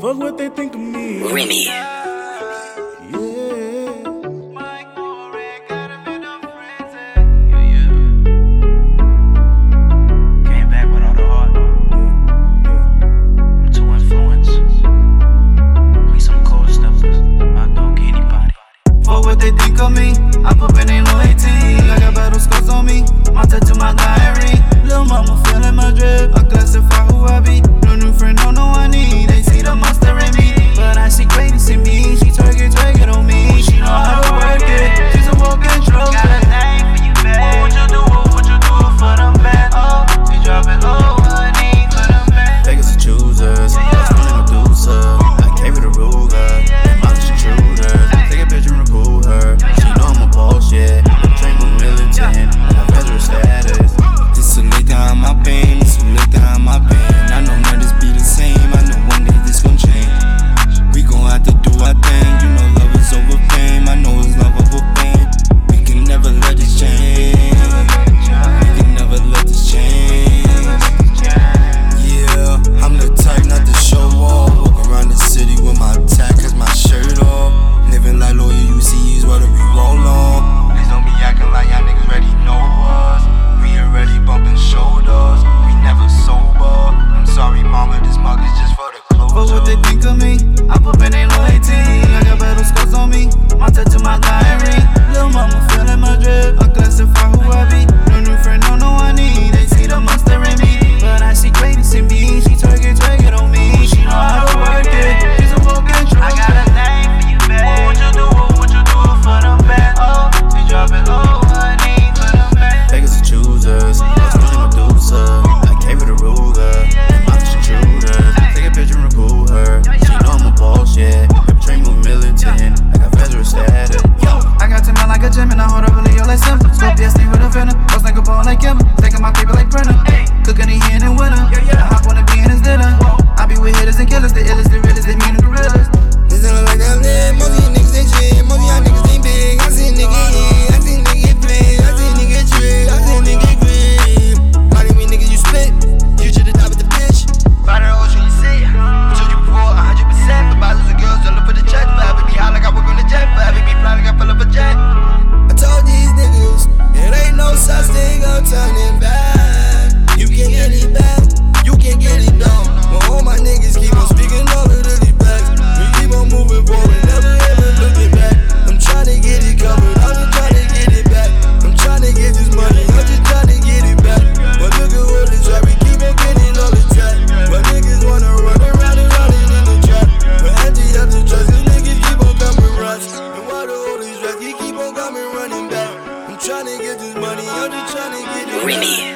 Fuck what they think of me. Remy. the gym and I hold up really all like simple. Scorpius, stay with a venom. Boss like a ball like him. Taking my paper like Brenner. Hey. Remy.